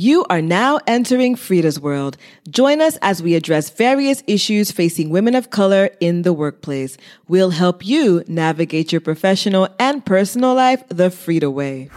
You are now entering FREEda's world. Join us as we address various issues facing women of color in the workplace. We'll help you navigate your professional and personal life the FREEda way.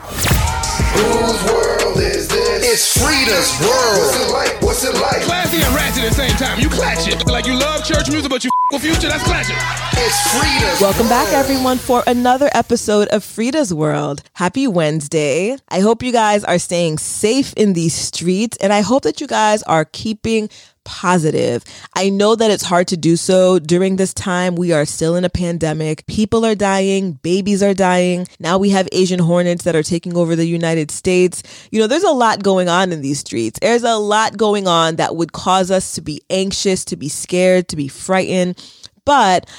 It's FREEda's world. What's it like? What's it like? Classy and ratchet at the same time. You clash it. Like you love church music, but you f- with future, that's clashing. It's FREEda's Welcome back, everyone, for another episode of FREEda's World. Happy Wednesday. I hope you guys are staying safe in these streets, and I hope that you guys are keeping positive. I know that it's hard to do so during this time. We are still in a pandemic. People are dying, babies are dying. Now we have Asian hornets that are taking over the United States. You know, there's a lot going on in these streets. There's a lot going on that would cause us to be anxious, to be scared, to be frightened. But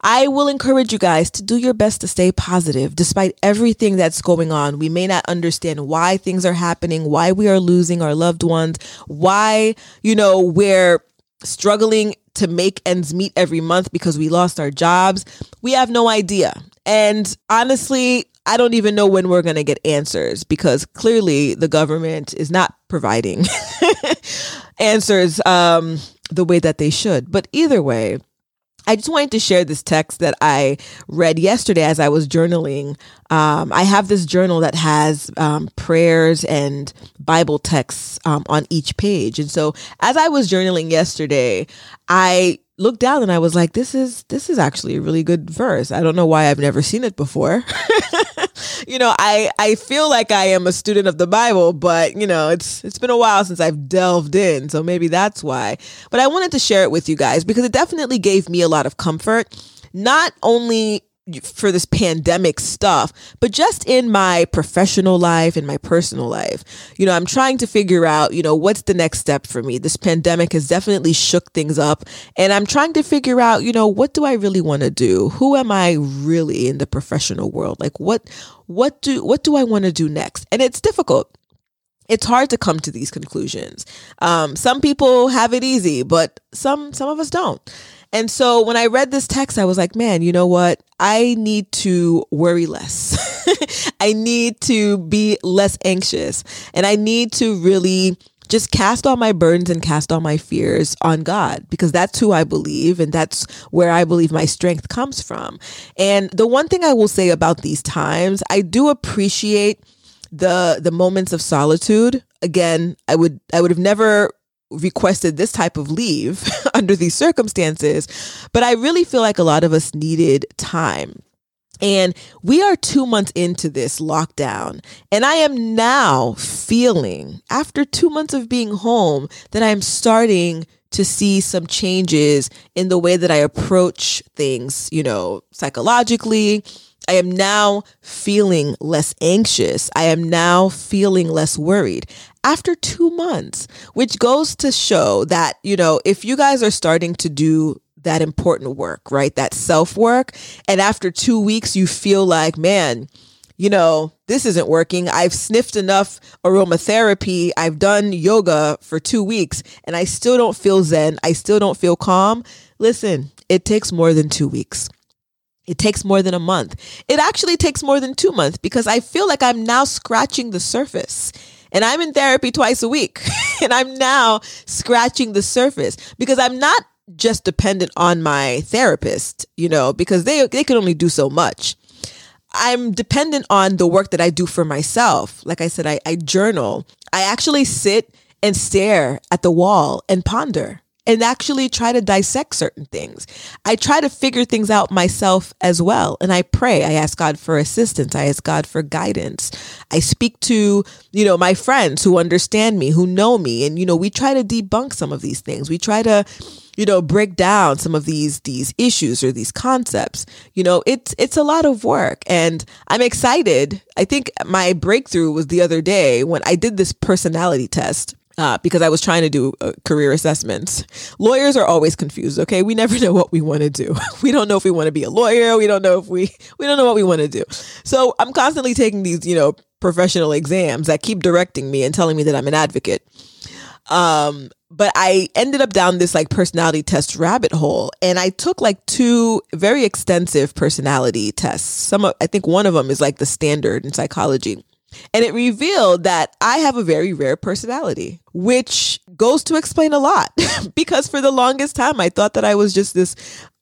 I will encourage you guys to do your best to stay positive despite everything that's going on. We may not understand why things are happening, why we are losing our loved ones, why, you know, we're struggling to make ends meet every month because we lost our jobs. We have no idea. And honestly, I don't even know when we're going to get answers because clearly the government is not providing answers um, the way that they should. But either way, I just wanted to share this text that I read yesterday as I was journaling. Um, I have this journal that has um, prayers and Bible texts um, on each page, and so as I was journaling yesterday, I looked down and I was like, "This is this is actually a really good verse. I don't know why I've never seen it before." you know, I I feel like I am a student of the Bible, but you know, it's it's been a while since I've delved in, so maybe that's why. But I wanted to share it with you guys because it definitely gave me a lot of comfort, not only for this pandemic stuff, but just in my professional life and my personal life. You know, I'm trying to figure out, you know, what's the next step for me. This pandemic has definitely shook things up, and I'm trying to figure out, you know, what do I really want to do? Who am I really in the professional world? Like what what do what do I want to do next? And it's difficult it's hard to come to these conclusions. Um, some people have it easy, but some some of us don't. And so when I read this text, I was like, man, you know what? I need to worry less. I need to be less anxious, and I need to really just cast all my burdens and cast all my fears on God because that's who I believe and that's where I believe my strength comes from. And the one thing I will say about these times, I do appreciate the the moments of solitude again i would i would have never requested this type of leave under these circumstances but i really feel like a lot of us needed time and we are two months into this lockdown. And I am now feeling, after two months of being home, that I'm starting to see some changes in the way that I approach things, you know, psychologically. I am now feeling less anxious. I am now feeling less worried after two months, which goes to show that, you know, if you guys are starting to do that important work, right? That self work. And after two weeks, you feel like, man, you know, this isn't working. I've sniffed enough aromatherapy. I've done yoga for two weeks and I still don't feel zen. I still don't feel calm. Listen, it takes more than two weeks. It takes more than a month. It actually takes more than two months because I feel like I'm now scratching the surface. And I'm in therapy twice a week. and I'm now scratching the surface because I'm not just dependent on my therapist, you know, because they they can only do so much. I'm dependent on the work that I do for myself. Like I said, I, I journal. I actually sit and stare at the wall and ponder and actually try to dissect certain things. I try to figure things out myself as well. And I pray. I ask God for assistance. I ask God for guidance. I speak to, you know, my friends who understand me, who know me. And, you know, we try to debunk some of these things. We try to, you know, break down some of these these issues or these concepts. You know, it's it's a lot of work and I'm excited. I think my breakthrough was the other day when I did this personality test uh, because I was trying to do uh, career assessments. Lawyers are always confused. Okay, we never know what we want to do. We don't know if we want to be a lawyer. We don't know if we we don't know what we want to do. So I'm constantly taking these, you know, professional exams that keep directing me and telling me that I'm an advocate. Um, but I ended up down this like personality test rabbit hole, and I took like two very extensive personality tests. Some, of, I think, one of them is like the standard in psychology. And it revealed that I have a very rare personality, which goes to explain a lot. because for the longest time, I thought that I was just this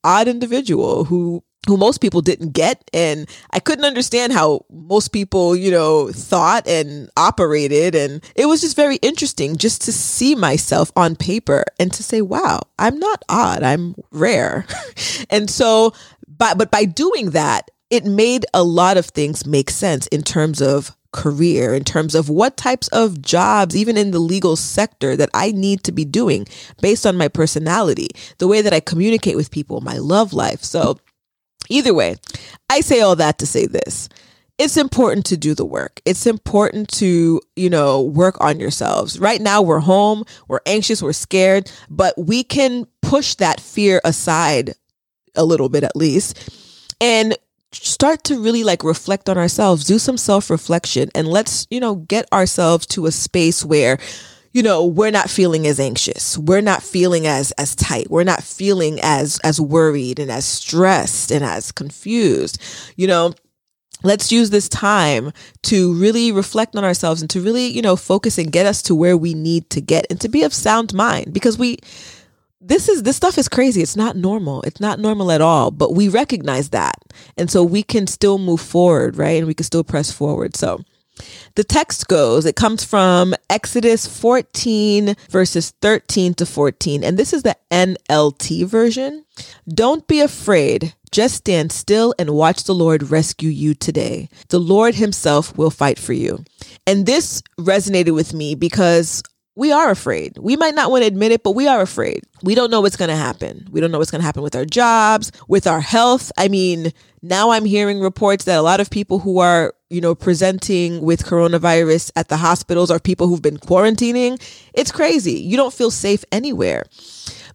odd individual who who most people didn't get and I couldn't understand how most people, you know, thought and operated and it was just very interesting just to see myself on paper and to say, wow, I'm not odd, I'm rare. and so but but by doing that, it made a lot of things make sense in terms of career, in terms of what types of jobs, even in the legal sector, that I need to be doing based on my personality, the way that I communicate with people, my love life. So, either way, I say all that to say this. It's important to do the work. It's important to, you know, work on yourselves. Right now, we're home, we're anxious, we're scared, but we can push that fear aside a little bit at least and start to really like reflect on ourselves, do some self reflection, and let's, you know, get ourselves to a space where you know we're not feeling as anxious. We're not feeling as as tight. We're not feeling as as worried and as stressed and as confused you know? Let's use this time to really reflect on ourselves and to really you know focus and get us to where we need to get and to be of sound mind because we this is this stuff is crazy. It's not normal. It's not normal at all, but we recognize that. And so we can still move forward, right? And we can still press forward. So the text goes, it comes from Exodus 14 verses 13 to 14, and this is the NLT version. Don't be afraid. Just stand still and watch the Lord rescue you today. The Lord himself will fight for you. And this resonated with me because we are afraid. We might not want to admit it, but we are afraid. We don't know what's going to happen. We don't know what's going to happen with our jobs, with our health. I mean, now I'm hearing reports that a lot of people who are, you know, presenting with coronavirus at the hospitals are people who've been quarantining. It's crazy. You don't feel safe anywhere.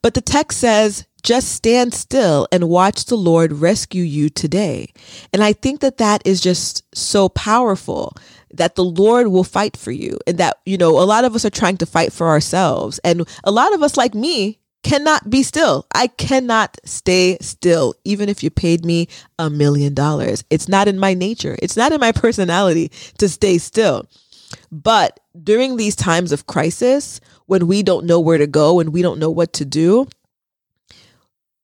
But the text says, just stand still and watch the Lord rescue you today. And I think that that is just so powerful that the Lord will fight for you and that, you know, a lot of us are trying to fight for ourselves. And a lot of us, like me, cannot be still. I cannot stay still, even if you paid me a million dollars. It's not in my nature, it's not in my personality to stay still. But during these times of crisis, when we don't know where to go and we don't know what to do,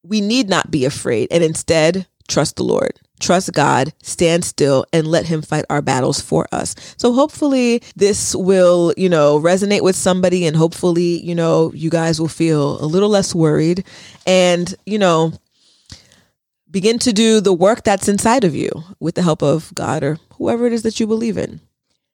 we need not be afraid and instead trust the Lord trust God, stand still, and let Him fight our battles for us. So hopefully this will, you know, resonate with somebody, and hopefully, you know, you guys will feel a little less worried and, you know, begin to do the work that's inside of you with the help of God or whoever it is that you believe in.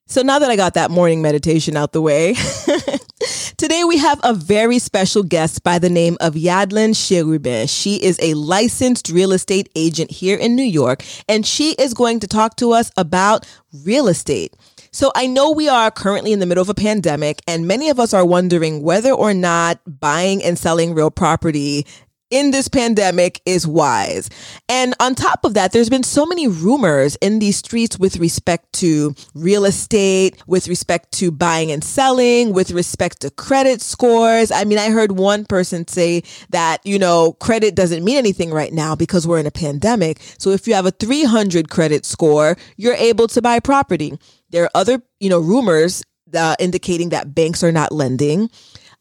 So now that I got that morning meditation out the way, Today we have a very special guest by the name of Yadlynd Cherubin. She is a licensed real estate agent here in New York, and she is going to talk to us about real estate. So I know we are currently in the middle of a pandemic and many of us are wondering whether or not buying and selling real property in this pandemic is wise. And on top of that, there's been so many rumors in these streets with respect to real estate, with respect to buying and selling, with respect to credit scores. I mean, I heard one person say that, you know, credit doesn't mean anything right now because we're in a pandemic. So if you have a 300 credit score, you're able to buy property. There are other, you know, rumors uh, indicating that banks are not lending.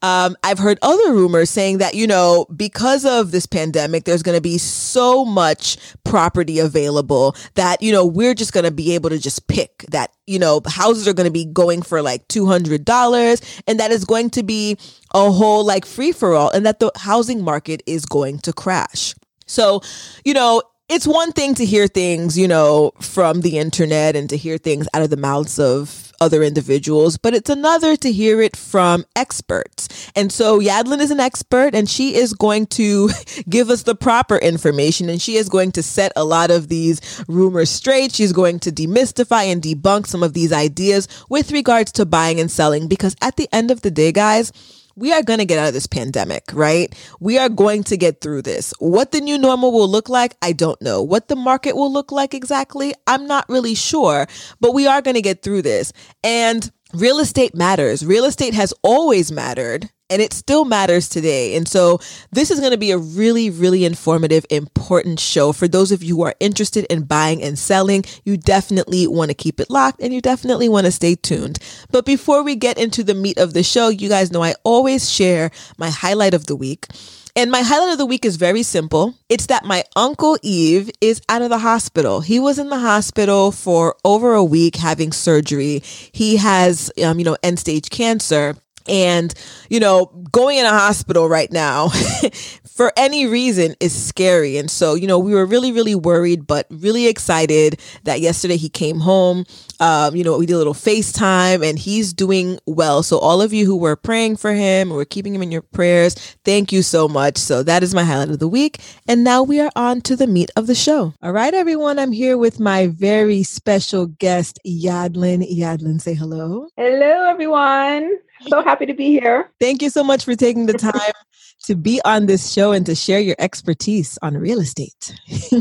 Um, I've heard other rumors saying that, you know, because of this pandemic, there's going to be so much property available that, you know, we're just going to be able to just pick that, you know, houses are going to be going for like $200 and that is going to be a whole like free for all and that the housing market is going to crash. So, you know, it's one thing to hear things, you know, from the internet and to hear things out of the mouths of other individuals, but it's another to hear it from experts. And so Yadlynd is an expert and she is going to give us the proper information and she is going to set a lot of these rumors straight. She's going to demystify and debunk some of these ideas with regards to buying and selling because at the end of the day, guys, we are going to get out of this pandemic, right? We are going to get through this. What the new normal will look like, I don't know. What the market will look like exactly, I'm not really sure, but we are going to get through this. And real estate matters. Real estate has always mattered and it still matters today. And so this is going to be a really, really informative, important show for those of you who are interested in buying and selling. You definitely want to keep it locked and you definitely want to stay tuned. But before we get into the meat of the show, you guys know I always share my highlight of the week. And my highlight of the week is very simple. It's that my uncle Eve is out of the hospital. He was in the hospital for over a week having surgery. He has, um, you know, end stage cancer. And, you know, going in a hospital right now for any reason is scary. And so, you know, we were really, really worried, but really excited that yesterday he came home. Um, you know, we did a little FaceTime and he's doing well. So, all of you who were praying for him, we're keeping him in your prayers, thank you so much. So, that is my highlight of the week. And now we are on to the meat of the show. All right, everyone, I'm here with my very special guest, Yadlynd. Yadlynd, say hello. Hello, everyone. So happy to be here. Thank you so much for taking the time to be on this show and to share your expertise on real estate.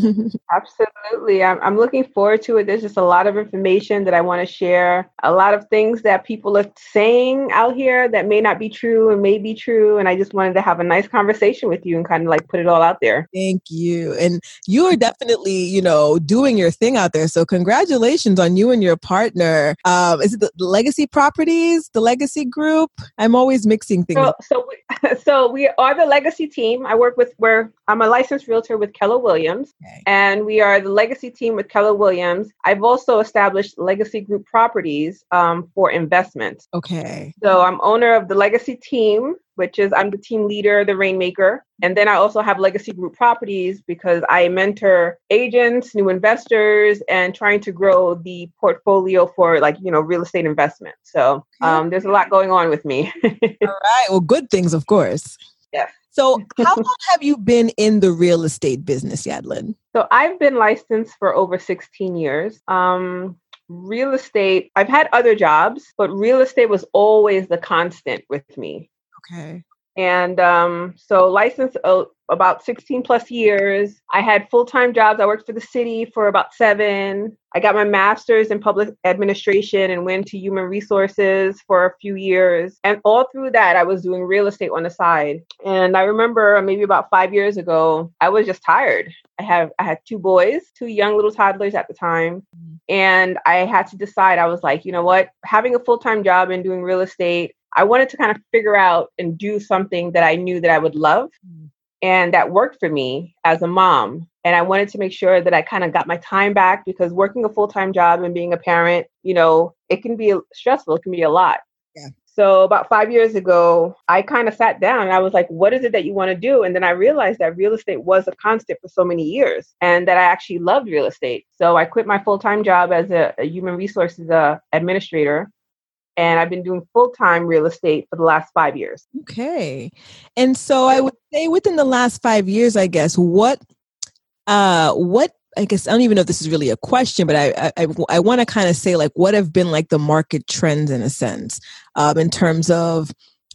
Absolutely. I'm, I'm looking forward to it. There's just a lot of information that I want to share, a lot of things that people are saying out here that may not be true and may be true. And I just wanted to have a nice conversation with you and kind of like put it all out there. Thank you. And you are definitely, you know, doing your thing out there. So congratulations on you and your partner. Um, is it the Legacy Properties, the Legacy Group? I'm always mixing things. So, so, we, so we are the Legacy team. I work with where I'm a licensed realtor with Keller Williams, Okay. and we are the Legacy team with Keller Williams. I've also established Legacy Group Properties um, for investment. Okay. So I'm owner of the Legacy team, which is I'm the team leader, the rainmaker. And then I also have Legacy Group Properties because I mentor agents, new investors, and trying to grow the portfolio for like, you know, real estate investment. So um, there's a lot going on with me. All right. Well, good things, of course. Yes. So, how long have you been in the real estate business, Yadlynd? So I've been licensed for over 16 years. Um, real estate, I've had other jobs, but real estate was always the constant with me. Okay. And um, so licensed uh, about 16 plus years. I had full-time jobs. I worked for the city for about seven. I got my master's in public administration and went to human resources for a few years. And all through that, I was doing real estate on the side. And I remember maybe about five years ago, I was just tired. I have I had two boys, two young little toddlers at the time. And I had to decide, I was like, you know what? Having a full-time job and doing real estate, I wanted to kind of figure out and do something that I knew that I would love and that worked for me as a mom. And I wanted to make sure that I kind of got my time back because working a full time job and being a parent, you know, it can be stressful, it can be a lot. Yeah. So about five years ago, I kind of sat down and I was like, what is it that you want to do? And then I realized that real estate was a constant for so many years and that I actually loved real estate. So I quit my full time job as a, a human resources uh, administrator and I've been doing full time real estate for the last five years. Okay. And so I would say within the last five years, I guess, what, uh, what, I guess, I don't even know if this is really a question, but I, I, I, I want to kind of say like, what have been like the market trends in a sense, um, in terms of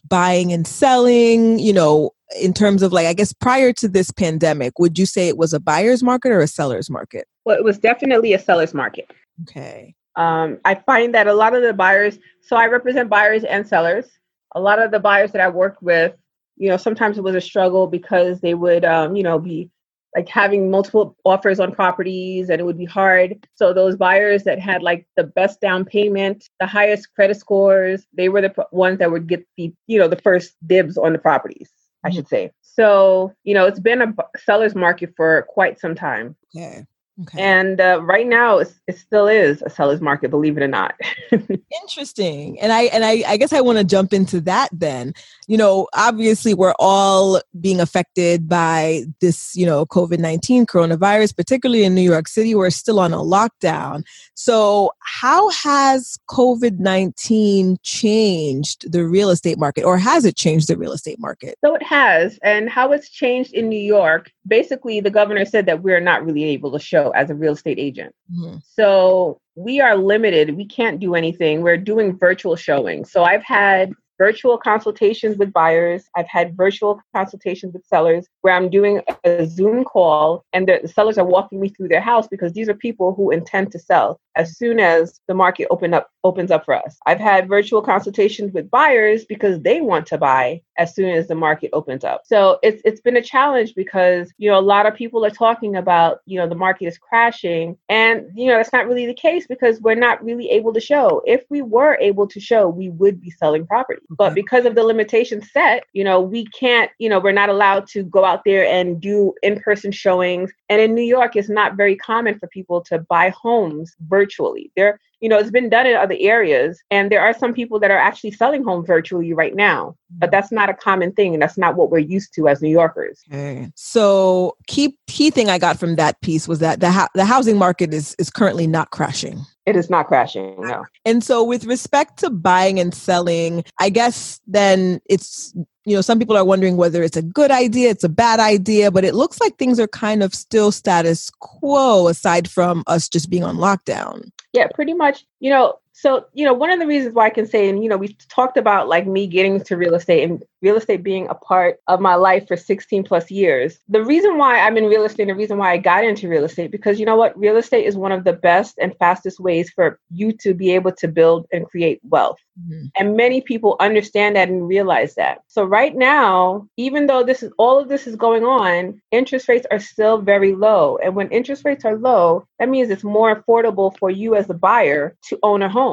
buying and selling, you know, in terms of like, I guess prior to this pandemic, would you say it was a buyer's market or a seller's market? Well, it was definitely a seller's market. Okay. Um, I find that a lot of the buyers, so I represent buyers and sellers. A lot of the buyers that I work with, you know, sometimes it was a struggle because they would, um, you know, be like having multiple offers on properties and it would be hard. So those buyers that had like the best down payment, the highest credit scores, they were the ones that would get the, you know, the first dibs on the properties, I should say. So, you know, it's been a seller's market for quite some time. Okay. Okay. And uh, right now, it's, it still is a seller's market, believe it or not. Interesting. And I and I, I guess I want to jump into that then. You know, obviously we're all being affected by this, you know, COVID-19 coronavirus, particularly in New York City. We're still on a lockdown. So how has COVID-19 changed the real estate market or has it changed the real estate market? so it has. And how it's changed in New York, basically, the governor said that we're not really able to show as a real estate agent. Mhm. So we are limited. We can't do anything. We're doing virtual showings. So I've had virtual consultations with buyers. I've had virtual consultations with sellers where I'm doing a Zoom call and the, the sellers are walking me through their house because these are people who intend to sell as soon as the market open up opens up for us. I've had virtual consultations with buyers because they want to buy as soon as the market opens up. So it's it's been a challenge because you know a lot of people are talking about you know the market is crashing, and you know that's not really the case because we're not really able to show. If we were able to show, we would be selling property, but mm-hmm. because of the limitations set, you know we can't. You know we're not allowed to go out there and do in-person showings. And in New York, it's not very common for people to buy homes virtually. There you know, it's been done in other areas. And there are some people that are actually selling home virtually right now, but that's not a common thing. And that's not what we're used to as New Yorkers. Okay. So key key thing I got from that piece was that the ho- the housing market is is currently not crashing. It is not crashing. No. And so with respect to buying and selling, I guess then it's you know, some people are wondering whether it's a good idea, it's a bad idea, but it looks like things are kind of still status quo aside from us just being on lockdown. Yeah, pretty much. You know, so, you know, one of the reasons why I can say, and, you know, we talked about like me getting into real estate and real estate being a part of my life for 16 plus years. The reason why I'm in real estate, and the reason why I got into real estate, because you know what? Real estate is one of the best and fastest ways for you to be able to build and create wealth. Mm-hmm. And many people understand that and realize that. So right now, even though this is all of this is going on, interest rates are still very low. And when interest rates are low, that means it's more affordable for you as a buyer to own a home.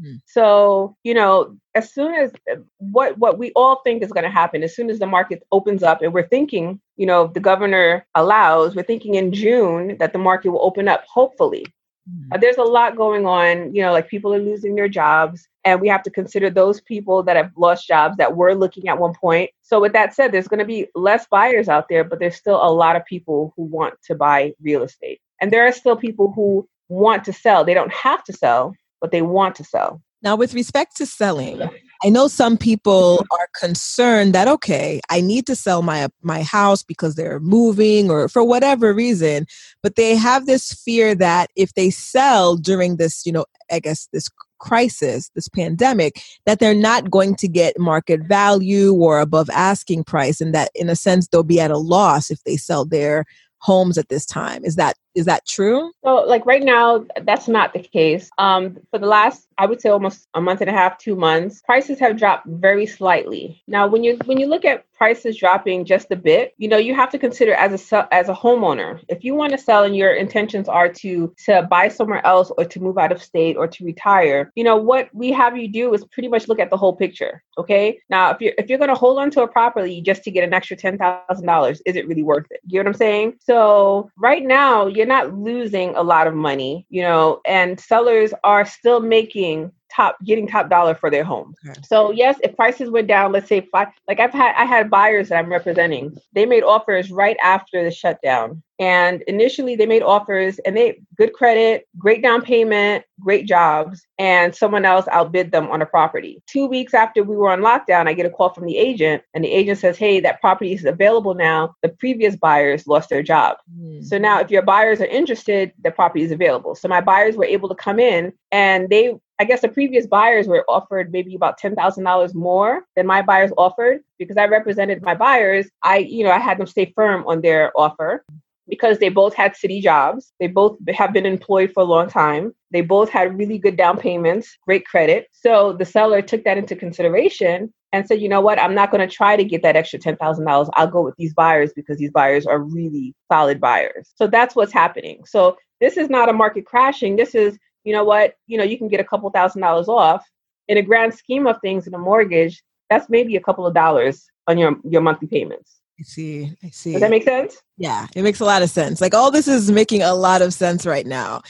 Mm-hmm. So, you know, as soon as what what we all think is going to happen, as soon as the market opens up, and we're thinking, you know, if the governor allows, we're thinking in June that the market will open up, hopefully. Mm-hmm. Uh, there's a lot going on, you know, like people are losing their jobs, and we have to consider those people that have lost jobs that were looking at one point. So, with that said, there's going to be less buyers out there, but there's still a lot of people who want to buy real estate. And there are still people who want to sell. They don't have to sell, but they want to sell. Now, with respect to selling, I know some people are concerned that okay, I need to sell my my house because they're moving or for whatever reason, but they have this fear that if they sell during this, you know, I guess this crisis, this pandemic, that they're not going to get market value or above asking price and that in a sense they'll be at a loss if they sell their homes at this time. Is that is that true? So, like right now, that's not the case. Um, for the last, I would say, almost a month and a half, two months, prices have dropped very slightly. Now, when you when you look at prices dropping just a bit, you know, you have to consider as a as a homeowner, if you want to sell and your intentions are to to buy somewhere else or to move out of state or to retire, you know, what we have you do is pretty much look at the whole picture. Okay. Now, if you're if you're going to hold on to a property just to get an extra ten thousand dollars, is it really worth it? You know what I'm saying? So right now, you're not losing a lot of money, you know, and sellers are still making top getting top dollar for their home. Okay. So yes, if prices went down, let's say five like I've had I had buyers that I'm representing. They made offers right after the shutdown. And initially they made offers and they good credit, great down payment, great jobs, and someone else outbid them on a property. Two weeks after we were on lockdown, I get a call from the agent, and the agent says, Hey, that property is available now. The previous buyers lost their job. Mm. So now if your buyers are interested, the property is available. So my buyers were able to come in and they I guess the previous buyers were offered maybe about $10,000 more than my buyers offered because I represented my buyers. I, you know, I had them stay firm on their offer because they both had city jobs. They both have been employed for a long time. They both had really good down payments, great credit. So the seller took that into consideration and said, you know what, I'm not going to try to get that extra $10,000. I'll go with these buyers because these buyers are really solid buyers. So that's what's happening. So this is not a market crashing. This is you know what, you know, you can get a couple thousand dollars off. In a grand scheme of things in a mortgage, that's maybe a couple of dollars on your your monthly payments. I see. I see. Does that make sense? Yeah, it makes a lot of sense. Like all this is making a lot of sense right now.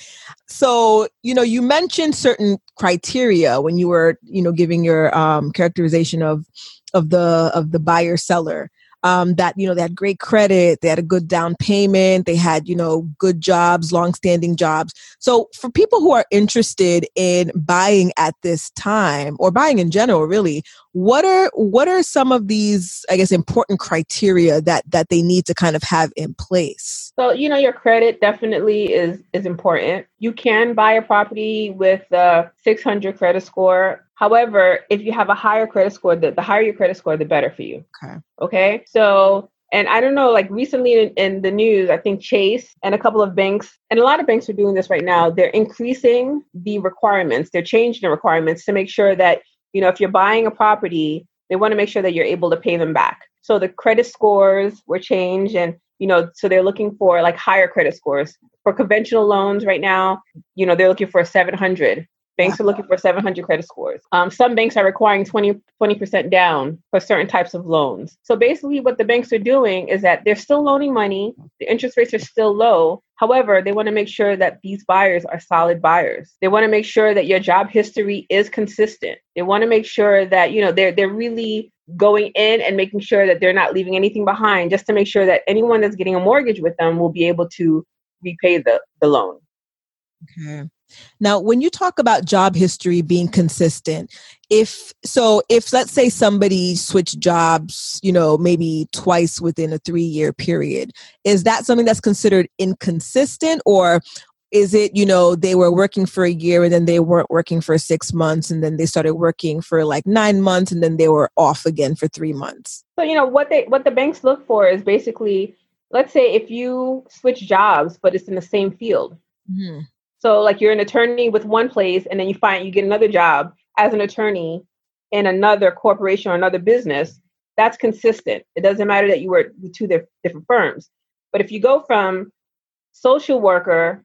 So, you know, you mentioned certain criteria when you were, you know, giving your um, characterization of of the of the buyer seller um, that you know they had great credit, they had a good down payment, they had you know good jobs, long-standing jobs. So for people who are interested in buying at this time or buying in general, really, what are what are some of these I guess important criteria that that they need to kind of have in place? So you know your credit definitely is is important. You can buy a property with a 600 credit score However, if you have a higher credit score, the, the higher your credit score, the better for you. Okay. Okay. So, and I don't know, like recently in, in, the news, I think Chase and a couple of banks, and a lot of banks are doing this right now. They're increasing the requirements. They're changing the requirements to make sure that, you know, if you're buying a property they want to make sure that you're able to pay them back. So the credit scores were changed and you know, so they're looking for like higher credit scores. For conventional loans right now, you know, they're looking for 700. Banks are looking for 700 credit scores. Um, some banks are requiring 20, 20% down for certain types of loans. So basically, what the banks are doing is that they're still loaning money, the interest rates are still low. However, they want to make sure that these buyers are solid buyers. They want to make sure that your job history is consistent. They want to make sure that, you know, they're they're really going in and making sure that they're not leaving anything behind just to make sure that anyone that's getting a mortgage with them will be able to repay the, the loan. Okay. Now, when you talk about job history being consistent, if so, if let's say somebody switched jobs, you know, maybe twice within a three year period, is that something that's considered inconsistent or is it you know they were working for a year and then they weren't working for six months and then they started working for like nine months and then they were off again for three months so you know what they what the banks look for is basically let's say if you switch jobs but it's in the same field mm-hmm. So like you're an attorney with one place and then you find you get another job as an attorney in another corporation or another business, that's consistent. It doesn't matter that you with two different firms. But if you go from social worker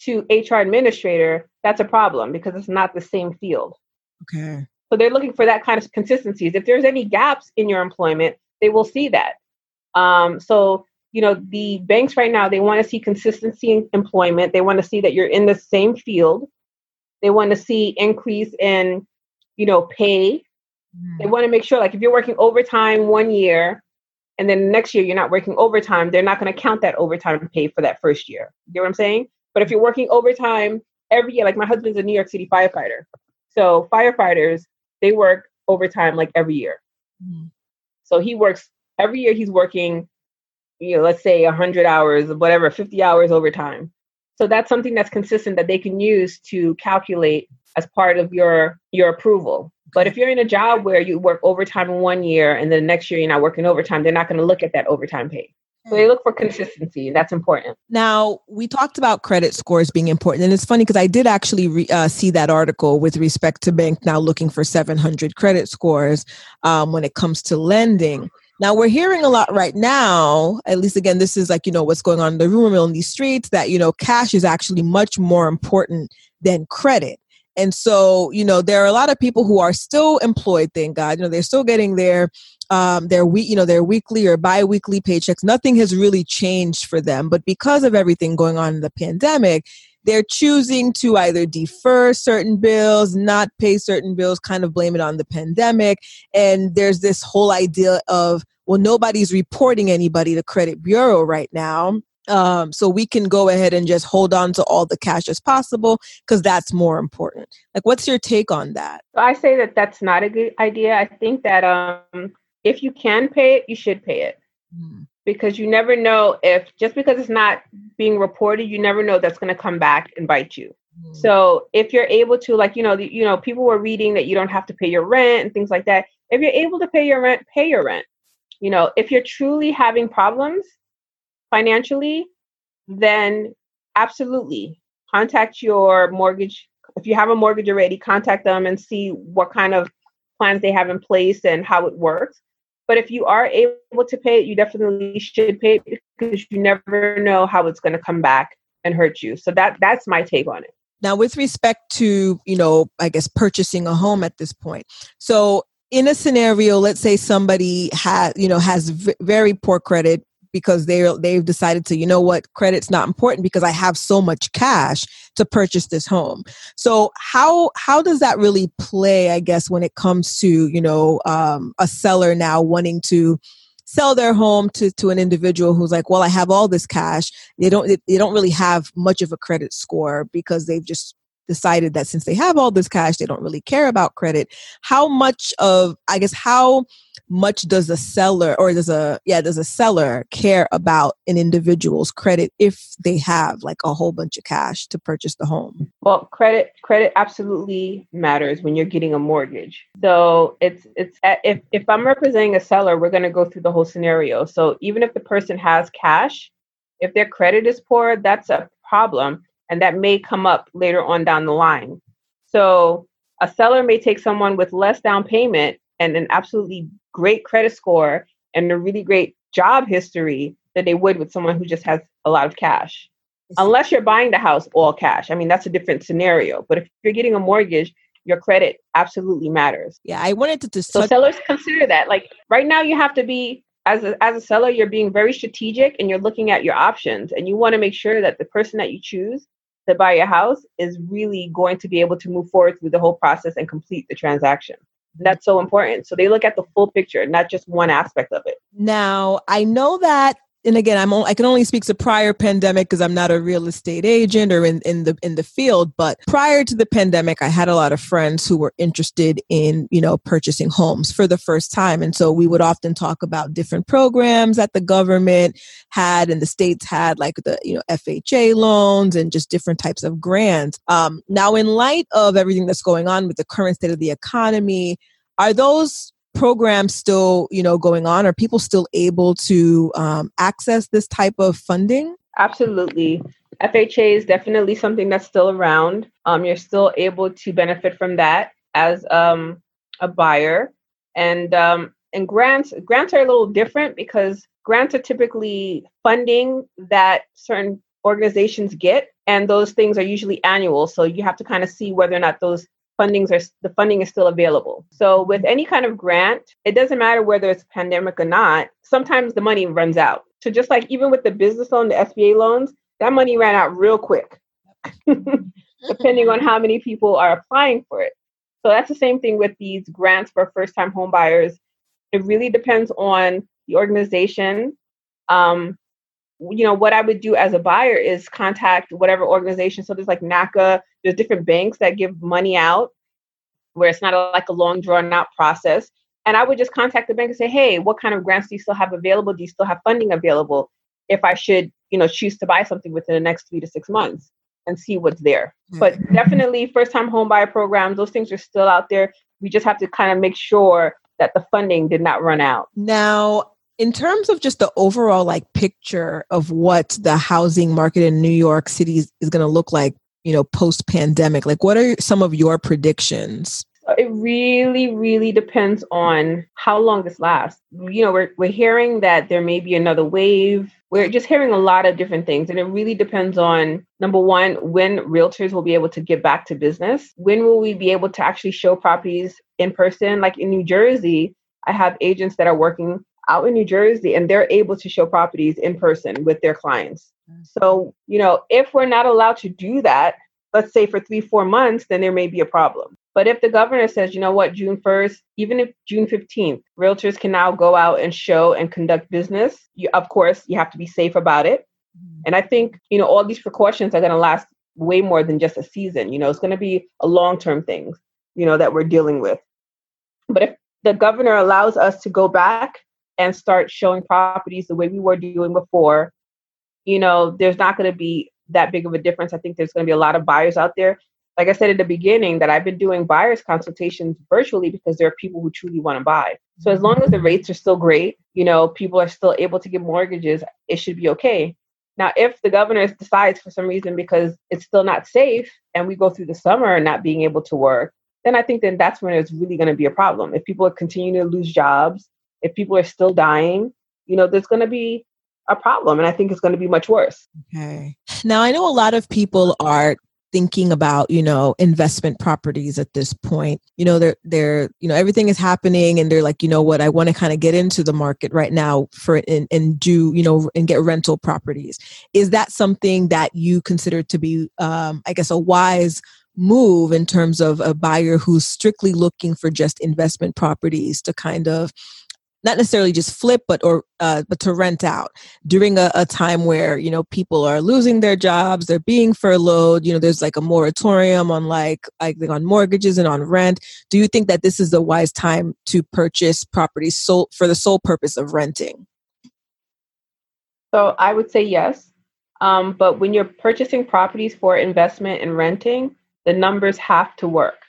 to HR administrator, that's a problem because it's not the same field. Okay. So they're looking for that kind of consistencies. If there's any gaps in your employment, they will see that. Um, so you know the banks right now they want to see consistency in employment they want to see that you're in the same field they want to see increase in you know pay mm. they want to make sure like if you're working overtime one year and then next year you're not working overtime they're not going to count that overtime pay for that first year you know what i'm saying but if you're working overtime every year like my husband's a new york city firefighter so firefighters they work overtime like every year mm. so he works every year he's working you know, let's say 100 hours, whatever, 50 hours overtime. So that's something that's consistent that they can use to calculate as part of your your approval. But if you're in a job where you work overtime one year and then the next year you're not working overtime, they're not going to look at that overtime pay. So they look for consistency, and that's important. Now, we talked about credit scores being important, and it's funny because I did actually re, uh, see that article with respect to bank now looking for 700 credit scores um, when it comes to lending. Now we're hearing a lot right now, at least again, this is like, you know, what's going on in the rumor mill in these streets that, you know, cash is actually much more important than credit. And so, you know, there are a lot of people who are still employed, thank God. You know, they're still getting their um their week, you know, their weekly or bi-weekly paychecks. Nothing has really changed for them. But because of everything going on in the pandemic, they're choosing to either defer certain bills, not pay certain bills, kind of blame it on the pandemic. And there's this whole idea of, well, nobody's reporting anybody to credit bureau right now. Um, so we can go ahead and just hold on to all the cash as possible because that's more important. Like, what's your take on that? I say that that's not a good idea. I think that um, if you can pay it, you should pay it. Mm because you never know if just because it's not being reported, you never know that's going to come back and bite you. Mm-hmm. So if you're able to, like you know, the, you know, people were reading that you don't have to pay your rent and things like that. If you're able to pay your rent, pay your rent. You know, if you're truly having problems financially, then absolutely contact your mortgage. If you have a mortgage already, contact them and see what kind of plans they have in place and how it works. But if you are able to pay it, you definitely should pay it because you never know how it's going to come back and hurt you. So that that's my take on it. Now, with respect to you know, I guess purchasing a home at this point, so in a scenario, let's say somebody has you know has v- very poor credit, because they they've decided to you know what credit's not important because I have so much cash to purchase this home. So how how does that really play? I guess when it comes to you know um, a seller now wanting to sell their home to, to an individual who's like well i have all this cash they don't they don't really have much of a credit score because they've just decided that since they have all this cash they don't really care about credit how much of i guess how much does a seller or does a yeah does a seller care about an individual's credit if they have like a whole bunch of cash to purchase the home? Well credit credit absolutely matters when you're getting a mortgage. So it's it's if if i'm representing a seller we're going to go through the whole scenario. So even if the person has cash if their credit is poor that's a problem and that may come up later on down the line. So a seller may take someone with less down payment and an absolutely great credit score and a really great job history than they would with someone who just has a lot of cash. Unless you're buying the house all cash. I mean, that's a different scenario. But if you're getting a mortgage, your credit absolutely matters. Yeah, I wanted to just So sellers consider that. Like right now, you have to be as a, as a seller, you're being very strategic and you're looking at your options, and you want to make sure that the person that you choose to buy your house is really going to be able to move forward through the whole process and complete the transaction. That's so important. So they look at the full picture, not just one aspect of it. Now, I know that and again, I'm only, I can only speak to prior pandemic because I'm not a real estate agent or in, in the in the field. But prior to the pandemic, I had a lot of friends who were interested in you know purchasing homes for the first time, and so we would often talk about different programs that the government had and the states had, like the you know FHA loans and just different types of grants. Um, now, in light of everything that's going on with the current state of the economy, are those programs still you know going on are people still able to um, access this type of funding Absolutely. FHA is definitely something that's still around. Um, you're still able to benefit from that as um, a buyer, and um, and grants grants are a little different because grants are typically funding that certain organizations get, and those things are usually annual. So you have to kind of see whether or not those fundings are the funding is still available. So with any kind of grant, it doesn't matter whether it's pandemic or not. Sometimes the money runs out. So just like even with the business loan, the SBA loans, that money ran out real quick, depending on how many people are applying for it. So that's the same thing with these grants for first-time home buyers. It really depends on the organization. Um, you know what I would do as a buyer is contact whatever organization. So there's like NACA. There's different banks that give money out where it's not a, like a long drawn out process. And I would just contact the bank and say, hey, what kind of grants do you still have available? Do you still have funding available? If I should, you know, choose to buy something within the next three to six months and see what's there. Hmm. But definitely first time home buyer programs, those things are still out there. We just have to kind of make sure that the funding did not run out. now in terms of just the overall like picture of what the housing market in new york city is, is going to look like you know post pandemic like what are some of your predictions It really, really depends on how long this lasts. You know, we're we're hearing that there may be another wave. We're just hearing a lot of different things, and it really depends on number one, when realtors will be able to get back to business. When will we be able to actually show properties in person? Like in New Jersey, I have agents that are working out in New Jersey, and they're able to show properties in person with their clients. So, you know, if we're not allowed to do that, let's say for three, four months, then there may be a problem. But if the governor says, you know what, June 1st, even if June 15th, realtors can now go out and show and conduct business, you, of course, you have to be safe about it. Mm-hmm. And I think, you know, all these precautions are going to last way more than just a season. You know, it's going to be a long term thing, you know, that we're dealing with. But if the governor allows us to go back and start showing properties the way we were doing before, you know, there's not going to be that big of a difference. I think there's going to be a lot of buyers out there. Like I said at the beginning, that I've been doing buyers consultations virtually because there are people who truly want to buy. So as long as the rates are still great, you know, people are still able to get mortgages, it should be okay. Now, if the governor decides for some reason because it's still not safe and we go through the summer not being able to work, then I think then that's when it's really going to be a problem. If people are continuing to lose jobs, if people are still dying, you know, there's going to be a problem. And I think it's going to be much worse. Okay. Now I know a lot of people are thinking about, you know, investment properties at this point. You know, they're they're, you know, everything is happening and they're like, you know what, I want to kind of get into the market right now for and, and do, you know, and get rental properties. Is that something that you consider to be um, I guess a wise move in terms of a buyer who's strictly looking for just investment properties to kind of not necessarily just flip but or uh, but to rent out during a, a time where you know people are losing their jobs they're being furloughed you know there's like a moratorium on like i think on mortgages and on rent do you think that this is the wise time to purchase properties sold for the sole purpose of renting So I would say yes. Um, but when you're purchasing properties for investment and renting, the numbers have to work.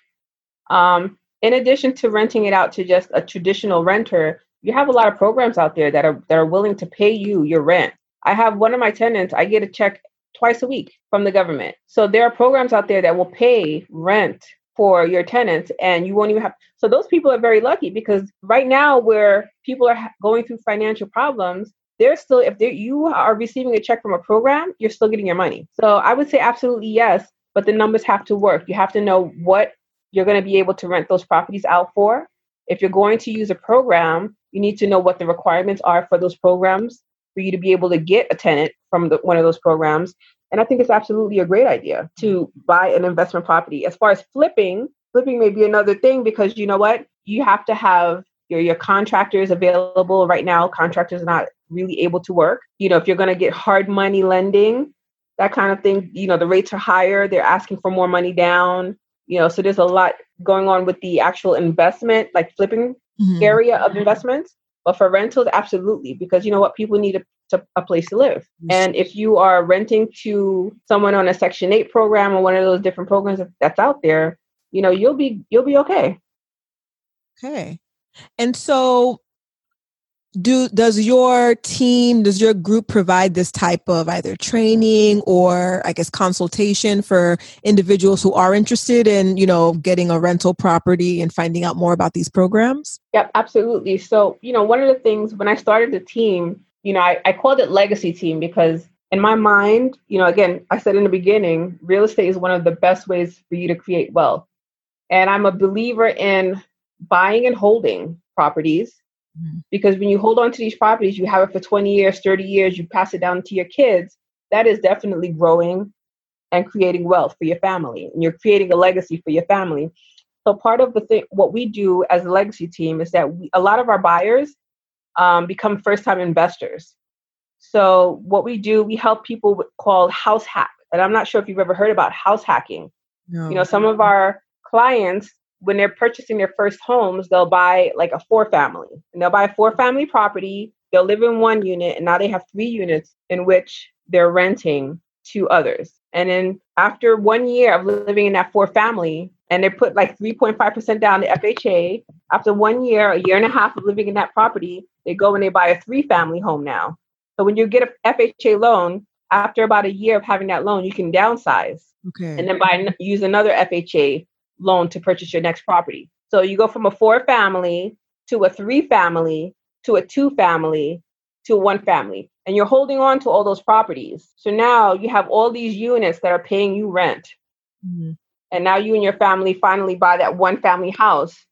Um, in addition to renting it out to just a traditional renter, you have a lot of programs out there that are that are willing to pay you your rent. I have one of my tenants, I get a check twice a week from the government. So there are programs out there that will pay rent for your tenants and you won't even have so those people are very lucky because right now where people are going through financial problems they're still if they you are receiving a check from a program you're still getting your money so i would say absolutely yes but the numbers have to work you have to know what you're going to be able to rent those properties out for if you're going to use a program you need to know what the requirements are for those programs for you to be able to get a tenant from the, one of those programs and I think it's absolutely a great idea to buy an investment property. As far as flipping, flipping may be another thing because you know what? You have to have your, your contractors available right now. Contractors are not really able to work. You know, if you're going to get hard money lending, that kind of thing, you know, the rates are higher. They're asking for more money down. You know, so there's a lot going on with the actual investment, like flipping Mhm. area of investments. But for rentals, absolutely, because you know what? People need a, to, a place to live. And if you are renting to someone on a Section 8 program or one of those different programs that's out there, you know, you'll be you'll be okay. Okay. And so do does your team does your group provide this type of either training or I guess consultation for individuals who are interested in, you know, getting a rental property and finding out more about these programs? Yep, absolutely. So, you know, one of the things when I started the team, you know, I, I called it legacy team because in my mind, you know, again, I said in the beginning, real estate is one of the best ways for you to create wealth. And I'm a believer in buying and holding properties Mhm. because when you hold on to these properties, you have it for 20 years, 30 years, you pass it down to your kids. That is definitely growing and creating wealth for your family. And you're creating a legacy for your family. So part of the thing, what we do as a legacy team is that we, a lot of our buyers um, become first-time investors. So what we do, we help people with, called house hack. And I'm not sure if you've ever heard about house hacking. No. You know, some of our clients, when they're purchasing their first homes, they'll buy like a four family. And they'll buy a four family property. They'll live in one unit, and now they have three units in which they're renting to others. And then after one year of living in that four family, and they put like 3.5% down to FHA, after one year, a year and a half of living in that property, they go and they buy a three family home now. So when you get a FHA loan, after about a year of having that loan, you can downsize okay. and then buy use another FHA loan to purchase your next property. So you go from a four family to a three family to a two family to a one family, and you're holding on to all those properties. So now you have all these units that are paying you rent, Mhm. and now you and your family finally buy that one family house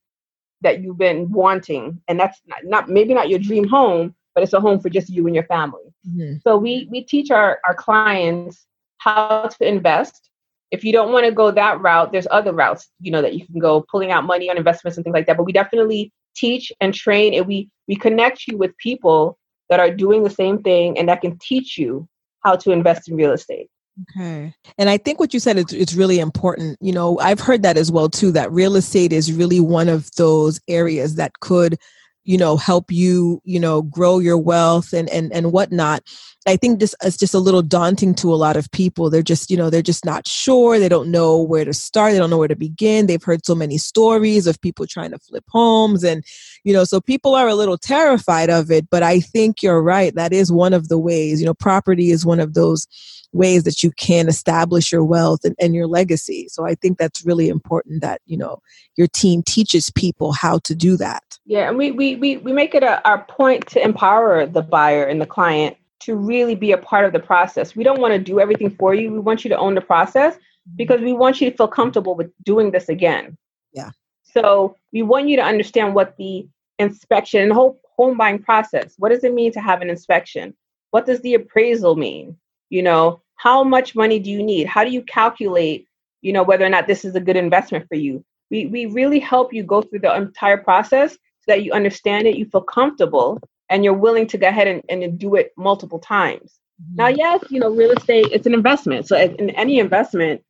that you've been wanting, and that's not, not maybe not your dream home, but it's a home for just you and your family. Mhm. So we we teach our our clients how to invest. If you don't want to go that route, there's other routes, you know, that you can go pulling out money on investments and things like that. But we definitely teach and train and we we connect you with people that are doing the same thing and that can teach you how to invest in real estate. Okay. And I think what you said is it's really important. You know, I've heard that as well too that real estate is really one of those areas that could, you know, help you, you know, grow your wealth and and and whatnot. I think this is just a little daunting to a lot of people. They're just, you know, they're just not sure. They don't know where to start. They don't know where to begin. They've heard so many stories of people trying to flip homes and, you know, so people are a little terrified of it. But I think you're right. That is one of the ways, you know, property is one of those ways that you can establish your wealth and, and your legacy. So I think that's really important that, you know, your team teaches people how to do that. Yeah, and we we we, we make it a, our point to empower the buyer and the client to really be a part of the process. We don't want to do everything for you. We want you to own the process mm-hmm. because we want you to feel comfortable with doing this again. Yeah. So we want you to understand what the inspection and whole home buying process. What does it mean to have an inspection? What does the appraisal mean? You know, how much money do you need? How do you calculate, you know, whether or not this is a good investment for you? We we really help you go through the entire process so that you understand it, you feel comfortable, and you're willing to go ahead and, and do it multiple times. Mm-hmm. Now, yes, you know, real estate, it's an investment. So in any investment,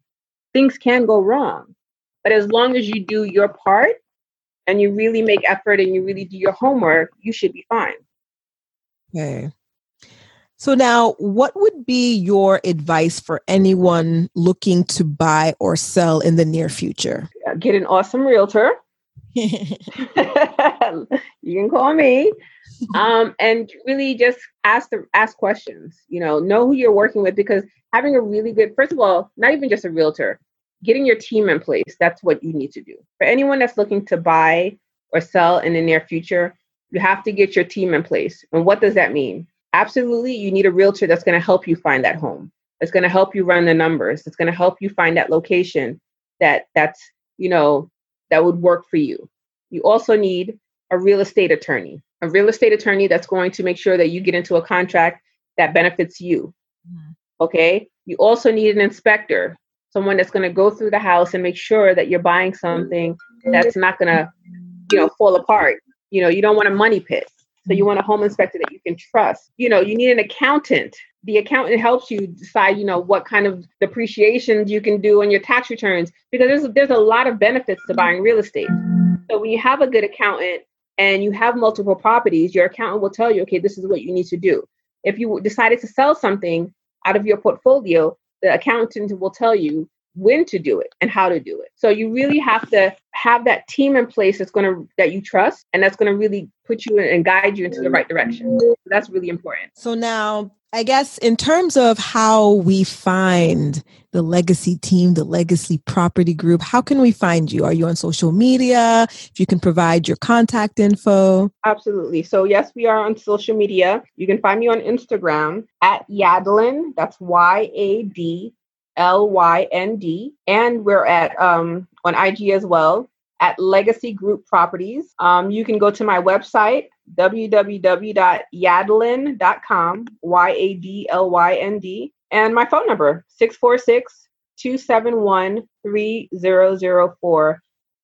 things can go wrong. But as long as you do your part and you really make effort and you really do your homework, you should be fine. Okay. So now, what would be your advice for anyone looking to buy or sell in the near future? Get an awesome realtor. you can call me. Um, and really just ask the ask questions. You know, know who you're working with because having a really good first of all, not even just a realtor, getting your team in place, that's what you need to do. For anyone that's looking to buy or sell in the near future, you have to get your team in place. And what does that mean? Absolutely, you need a realtor that's going to help you find that home. It's going to help you run the numbers. It's going to help you find that location that that's, you know, that would work for you. You also need a real estate attorney, a real estate attorney that's going to make sure that you get into a contract that benefits you. Mm-hmm. Okay? You also need an inspector, someone that's going to go through the house and make sure that you're buying something that's not going to, you know, fall apart. You know, you don't want a money pit. So you want a home inspector that you can trust. You know, you need an accountant. The accountant helps you decide, you know, what kind of depreciations you can do on your tax returns because there's there's a lot of benefits to buying real estate. So when you have a good accountant and you have multiple properties, your accountant will tell you, okay, this is what you need to do. If you decided to sell something out of your portfolio, the accountant will tell you when to do it and how to do it. So you really have to have that team in place that's going to that you trust and that's going to really put you in and guide you into the right direction. That's really important. So now, I guess in terms of how we find the legacy team, the legacy property group, how can we find you? Are you on social media? If you can provide your contact info. Absolutely. So yes, we are on social media. You can find me on Instagram at Yadlynd. That's Y A D L Y N D, and we're at um, on IG as well at Legacy Group Properties. Um, you can go to my website www.yadlynd.com, Y A D L Y N D, and my phone number 646 271 3004.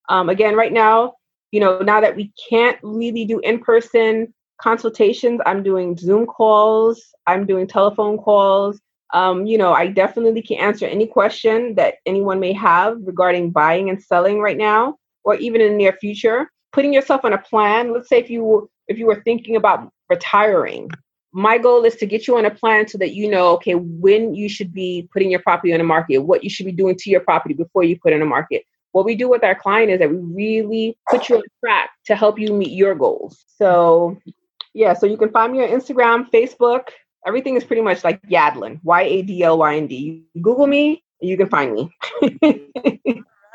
Um, again, right now, you know, now that we can't really do in person consultations, I'm doing Zoom calls, I'm doing telephone calls. Um, you know, I definitely can answer any question that anyone may have regarding buying and selling right now, or even in the near future. Putting yourself on a plan. Let's say if you if you were thinking about retiring, my goal is to get you on a plan so that you know, okay, when you should be putting your property on the market, what you should be doing to your property before you put it on the market. What we do with our client is that we really put you on track to help you meet your goals. So, yeah, so you can find me on Instagram, Facebook, everything is pretty much like Yadlynd, Y A D L Y N D. You Google me, you can find me.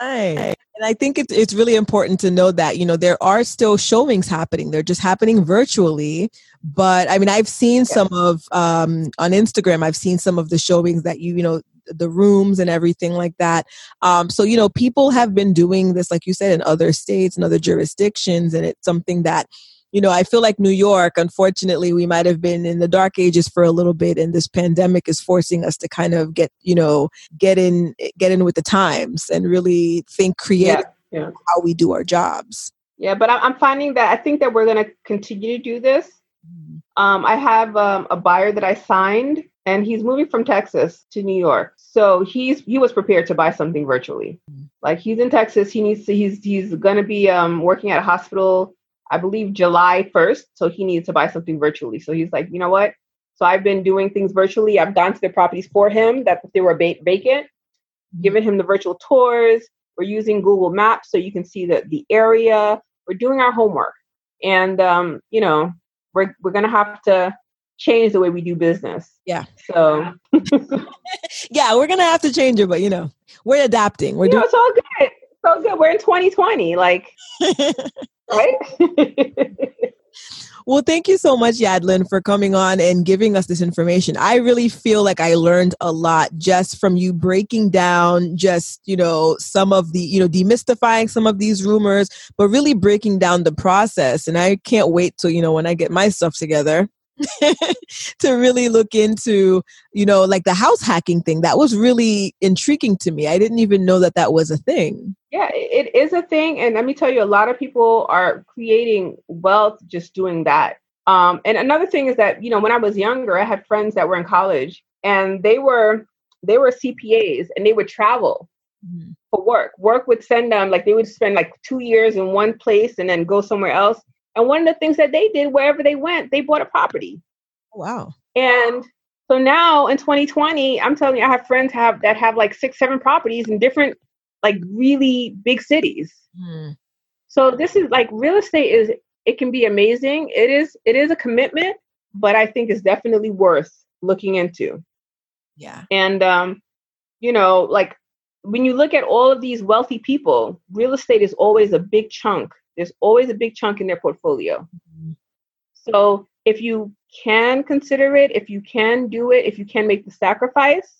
right. And I think it's it's really important to know that, you know, there are still showings happening. They're just happening virtually. But I mean, I've seen some of um on Instagram, I've seen some of the showings that you, you know, the rooms and everything like that. Um, so, you know, people have been doing this, like you said, in other states and other jurisdictions, and it's something that you know, I feel like New York, unfortunately, we might have been in the dark ages for a little bit, and this pandemic is forcing us to kind of get, you know, get in, get in with the times and really think creative yeah, yeah. how we do our jobs. Yeah, but I'm finding that I think that we're going to continue to do this. Mm-hmm. Um, I have um, a buyer that I signed, and he's moving from Texas to New York. So he's he was prepared to buy something virtually. Mm-hmm. Like he's in Texas, he needs to he's he's going to be um, working at a hospital I believe July 1st. So he needed to buy something virtually. So he's like, you know what? So I've been doing things virtually. I've gone to the properties for him that they were ba- vacant, given him the virtual tours. We're using Google Maps so you can see the, the area. We're doing our homework. And, um, you know, we're, we're going to have to change the way we do business. Yeah. So, yeah, we're going to have to change it, but, you know, we're adapting. We're you doing know, it's all good. It's all good. We're in 2020. Like, right? well, thank you so much, Yadlynd, for coming on and giving us this information. I really feel like I learned a lot just from you breaking down just, you know, some of the, you know, demystifying some of these rumors, but really breaking down the process. And I can't wait till, you know, when I get my stuff together to really look into, you know, like the house hacking thing. That was really intriguing to me. I didn't even know that that was a thing. Yeah, it is a thing. And let me tell you, a lot of people are creating wealth just doing that. Um, and another thing is that, you know, when I was younger, I had friends that were in college and they were they were CPAs and they would travel mm-hmm. for work. Work would send them like they would spend like two years in one place and then go somewhere else and one of the things that they did wherever they went, they bought a property. Wow. And so now in 2020, I'm telling you, I have friends have that have like six, seven properties in different, like really big cities. Mm. So this is like real estate is it can be amazing. It is it is a commitment, but I think it's definitely worth looking into. Yeah. And um, you know, like when you look at all of these wealthy people, real estate is always a big chunk. There's always a big chunk in their portfolio. Mm-hmm. So if you can consider it, if you can do it, if you can make the sacrifice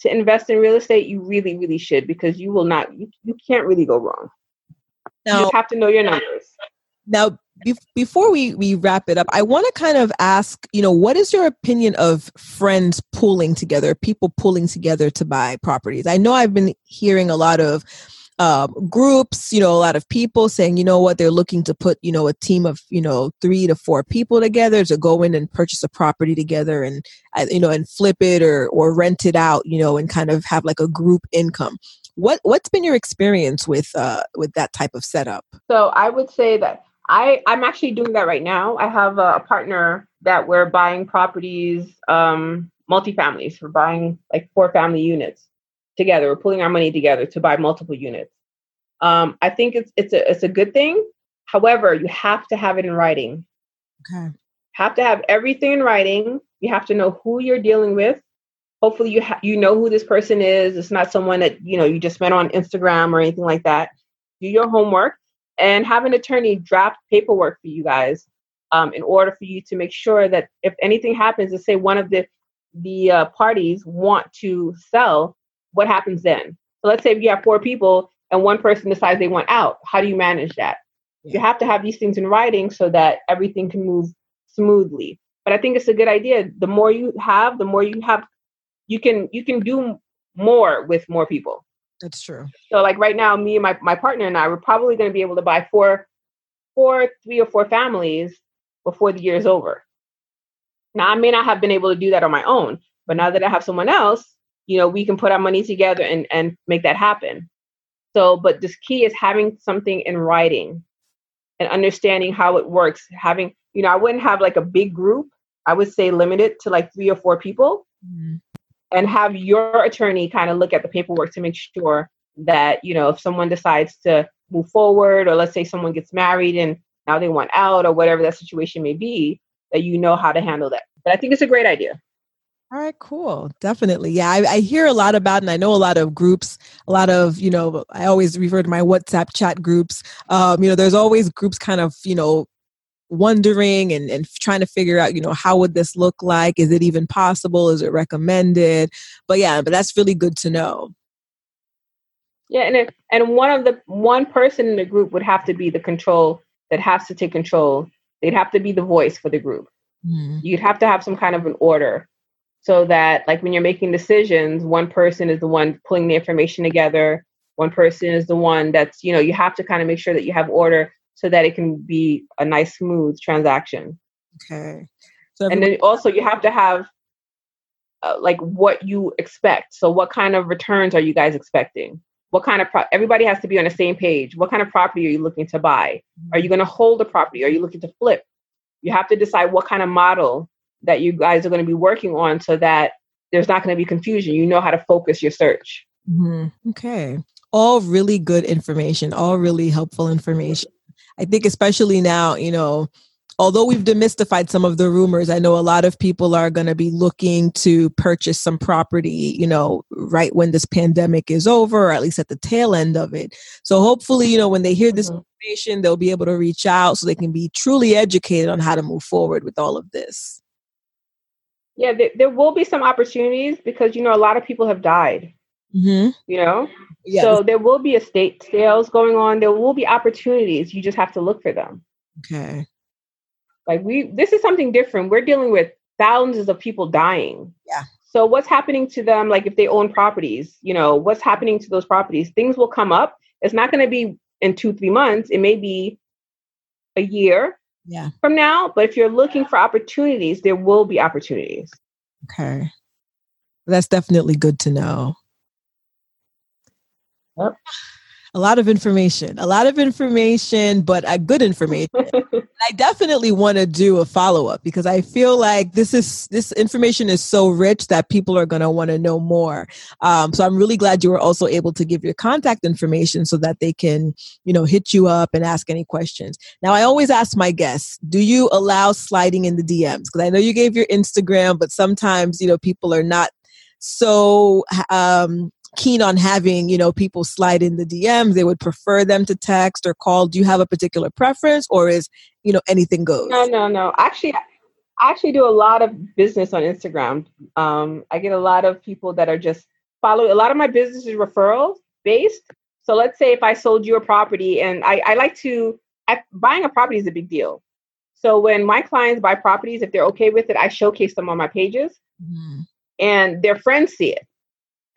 to invest in real estate, you really, really should because you will not, you, you can't really go wrong. you just have to know your numbers. now be- before we we wrap it up, I want to kind of ask, you know, what is your opinion of friends pooling together, people pooling together to buy properties? I know I've been hearing a lot of um, groups, you know, a lot of people saying, you know what, they're looking to put, you know, a team of, you know, three to four people together to go in and purchase a property together and, uh, you know, and flip it or or rent it out, you know, and kind of have like a group income. What what's been your experience with uh with that type of setup? So I would say that I I'm actually doing that right now. I have a, partner that we're buying properties, um, multifamilies. We're buying like four family units together. We're pulling our money together to buy multiple units. Um, I think it's it's a it's a good thing. However, you have to have it in writing. Okay. Have to have everything in writing. You have to know who you're dealing with. Hopefully, you ha- you know who this person is. It's not someone that you know you just met on Instagram or anything like that. Do your homework and have an attorney draft paperwork for you guys um, in order for you to make sure that if anything happens, to say one of the the uh, parties want to sell, what happens then? So let's say if you have four people and one person decides they want out, how do you manage that? You have to have these things in writing so that everything can move smoothly. But I think it's a good idea. The more you have, the more you have, you can you can do more with more people. That's true. So like right now, me and my, my partner and I, we're probably going to be able to buy four, four, three or four families before the year is over. Now I may not have been able to do that on my own, but now that I have someone else, you know, we can put our money together and and make that happen. So, but this key is having something in writing and understanding how it works. Having, you know, I wouldn't have like a big group. I would say limit it to like three or four people mm-hmm. and have your attorney kind of look at the paperwork to make sure that you know if someone decides to move forward or let's say someone gets married and now they want out or whatever that situation may be that you know how to handle that but i think it's a great idea All right, cool. Definitely. Yeah, I, I hear a lot about, and I know a lot of groups, a lot of, you know, I always refer to my WhatsApp chat groups. Um, you know, there's always groups kind of, you know, wondering and, and trying to figure out, you know, how would this look like? Is it even possible? Is it recommended? But yeah, but that's really good to know. yeah and it, and one of the one person in the group would have to be the control that has to take control they'd have to be the voice for the group Mhm. you'd have to have some kind of an order so that like when you're making decisions one person is the one pulling the information together. One person is the one that's you know you have to kind of make sure that you have order so that it can be a nice smooth transaction. Okay. So and then also you have to have uh, like what you expect. So what kind of returns are you guys expecting? What kind of pro- everybody has to be on the same page. What kind of property are you looking to buy? Are you going to hold the property? Are you looking to flip? You have to decide what kind of model that you guys are going to be working on so that there's not going to be confusion you know how to focus your search Mhm. Okay. All really good information, all really helpful information. I think, especially now, you know, although we've demystified some of the rumors, I know a lot of people are going to be looking to purchase some property, you know, right when this pandemic is over, or at least at the tail end of it. So hopefully, you know, when they hear this Mhm. information, they'll be able to reach out so they can be truly educated on how to move forward with all of this. Yeah there, there will be some opportunities because you know a lot of people have died Mm-hmm. you know? Yeah. so there will be estate sales going on. There will be opportunities. You just have to look for them. Okay. like we this is something different. We're dealing with thousands of people dying. Yeah. so what's happening to them like if they own properties you know what's happening to those properties? Things will come up. It's not going to be in two three months. It may be a year Yeah. from now but if you're looking for opportunities there will be opportunities Okay. That's definitely good to know. Yep. A lot of information, a lot of information, but a good information. I definitely want to do a follow up because I feel like this is this information is so rich that people are going to want to know more. Um, so I'm really glad you were also able to give your contact information so that they can, you know, hit you up and ask any questions. Now I always ask my guests, do you allow sliding in the DMs? Because I know you gave your Instagram, but sometimes you know people are not so um keen on having, you know, people slide in the DMs. They would prefer them to text or call. Do you have a particular preference or is, you know, anything goes? No, no, no. Actually, I actually do a lot of business on Instagram. Um, I get a lot of people that are just follow. A lot of my business is referral based. So let's say if I sold you a property, and I, I like to I, buying a property is a big deal. So when my clients buy properties, if they're okay with it, I showcase them on my pages, mm-hmm. and their friends see it,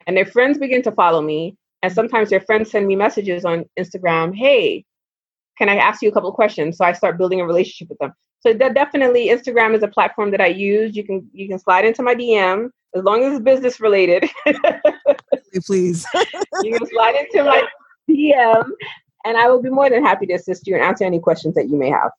and their friends begin to follow me. And mm-hmm. sometimes their friends send me messages on Instagram. Hey, can I ask you a couple of questions? So I start building a relationship with them. So that definitely Instagram is a platform that I use. You can you can slide into my DM as long as it's business related. Please. you can slide into my DM and I will be more than happy to assist you and answer any questions that you may have.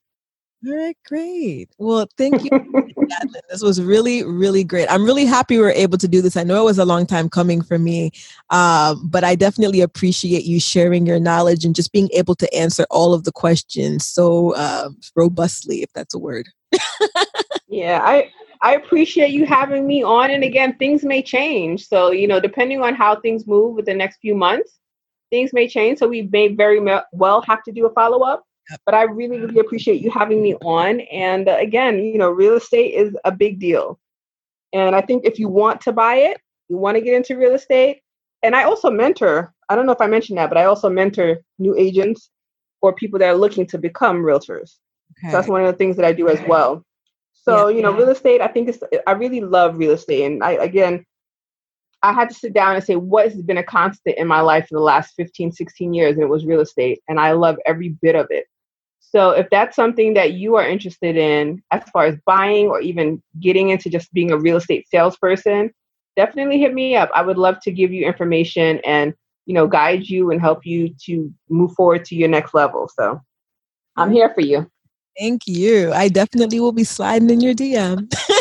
All right, great. Well, thank you. this was really, really great. I'm really happy we were able to do this. I know it was a long time coming for me, um, but I definitely appreciate you sharing your knowledge and just being able to answer all of the questions so uh, robustly, if that's a word. yeah, I I appreciate you having me on. And again, things may change. So you know, depending on how things move with the next few months, things may change. So we may very well have to do a follow up but I really, really appreciate you having me on. And uh, again, you know, real estate is a big deal. And I think if you want to buy it, you want to get into real estate. And I also mentor, I don't know if I mentioned that, but I also mentor new agents or people that are looking to become realtors. Okay. So that's one of the things that I do as well. So, yeah, you know, yeah. real estate, I think it's, I really love real estate. And I, again, I had to sit down and say, what has been a constant in my life for the last 15, 16 years? And it was real estate. And I love every bit of it. So if that's something that you are interested in as far as buying or even getting into just being a real estate salesperson, definitely hit me up. I would love to give you information and, you know, guide you and help you to move forward to your next level. So I'm here for you. Thank you. I definitely will be sliding in your DM.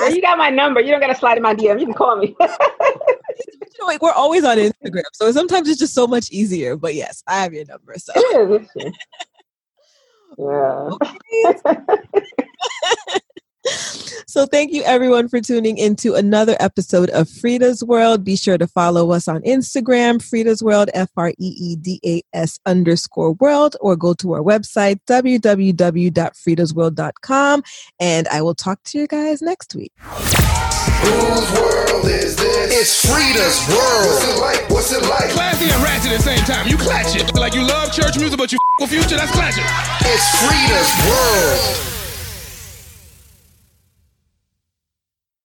well, you got my number. You don't got to slide in my DM. You can call me. you know, like we're always on Instagram, so sometimes it's just so much easier. But yes, I have your number. So yeah. so thank you everyone for tuning into another episode of FREEda's World. Be sure to follow us on Instagram, FREEda's World, F-R-E-E-D-A-S underscore world, or go to our website, www.freedasworld.com. And I will talk to you guys next week. Whose world is this? It's FREEda's World. What's it like? What's it like? Classy and ratchet at the same time. You clatch it. Like you love church music, but you f- with future, that's clashing. It's FREEda's World.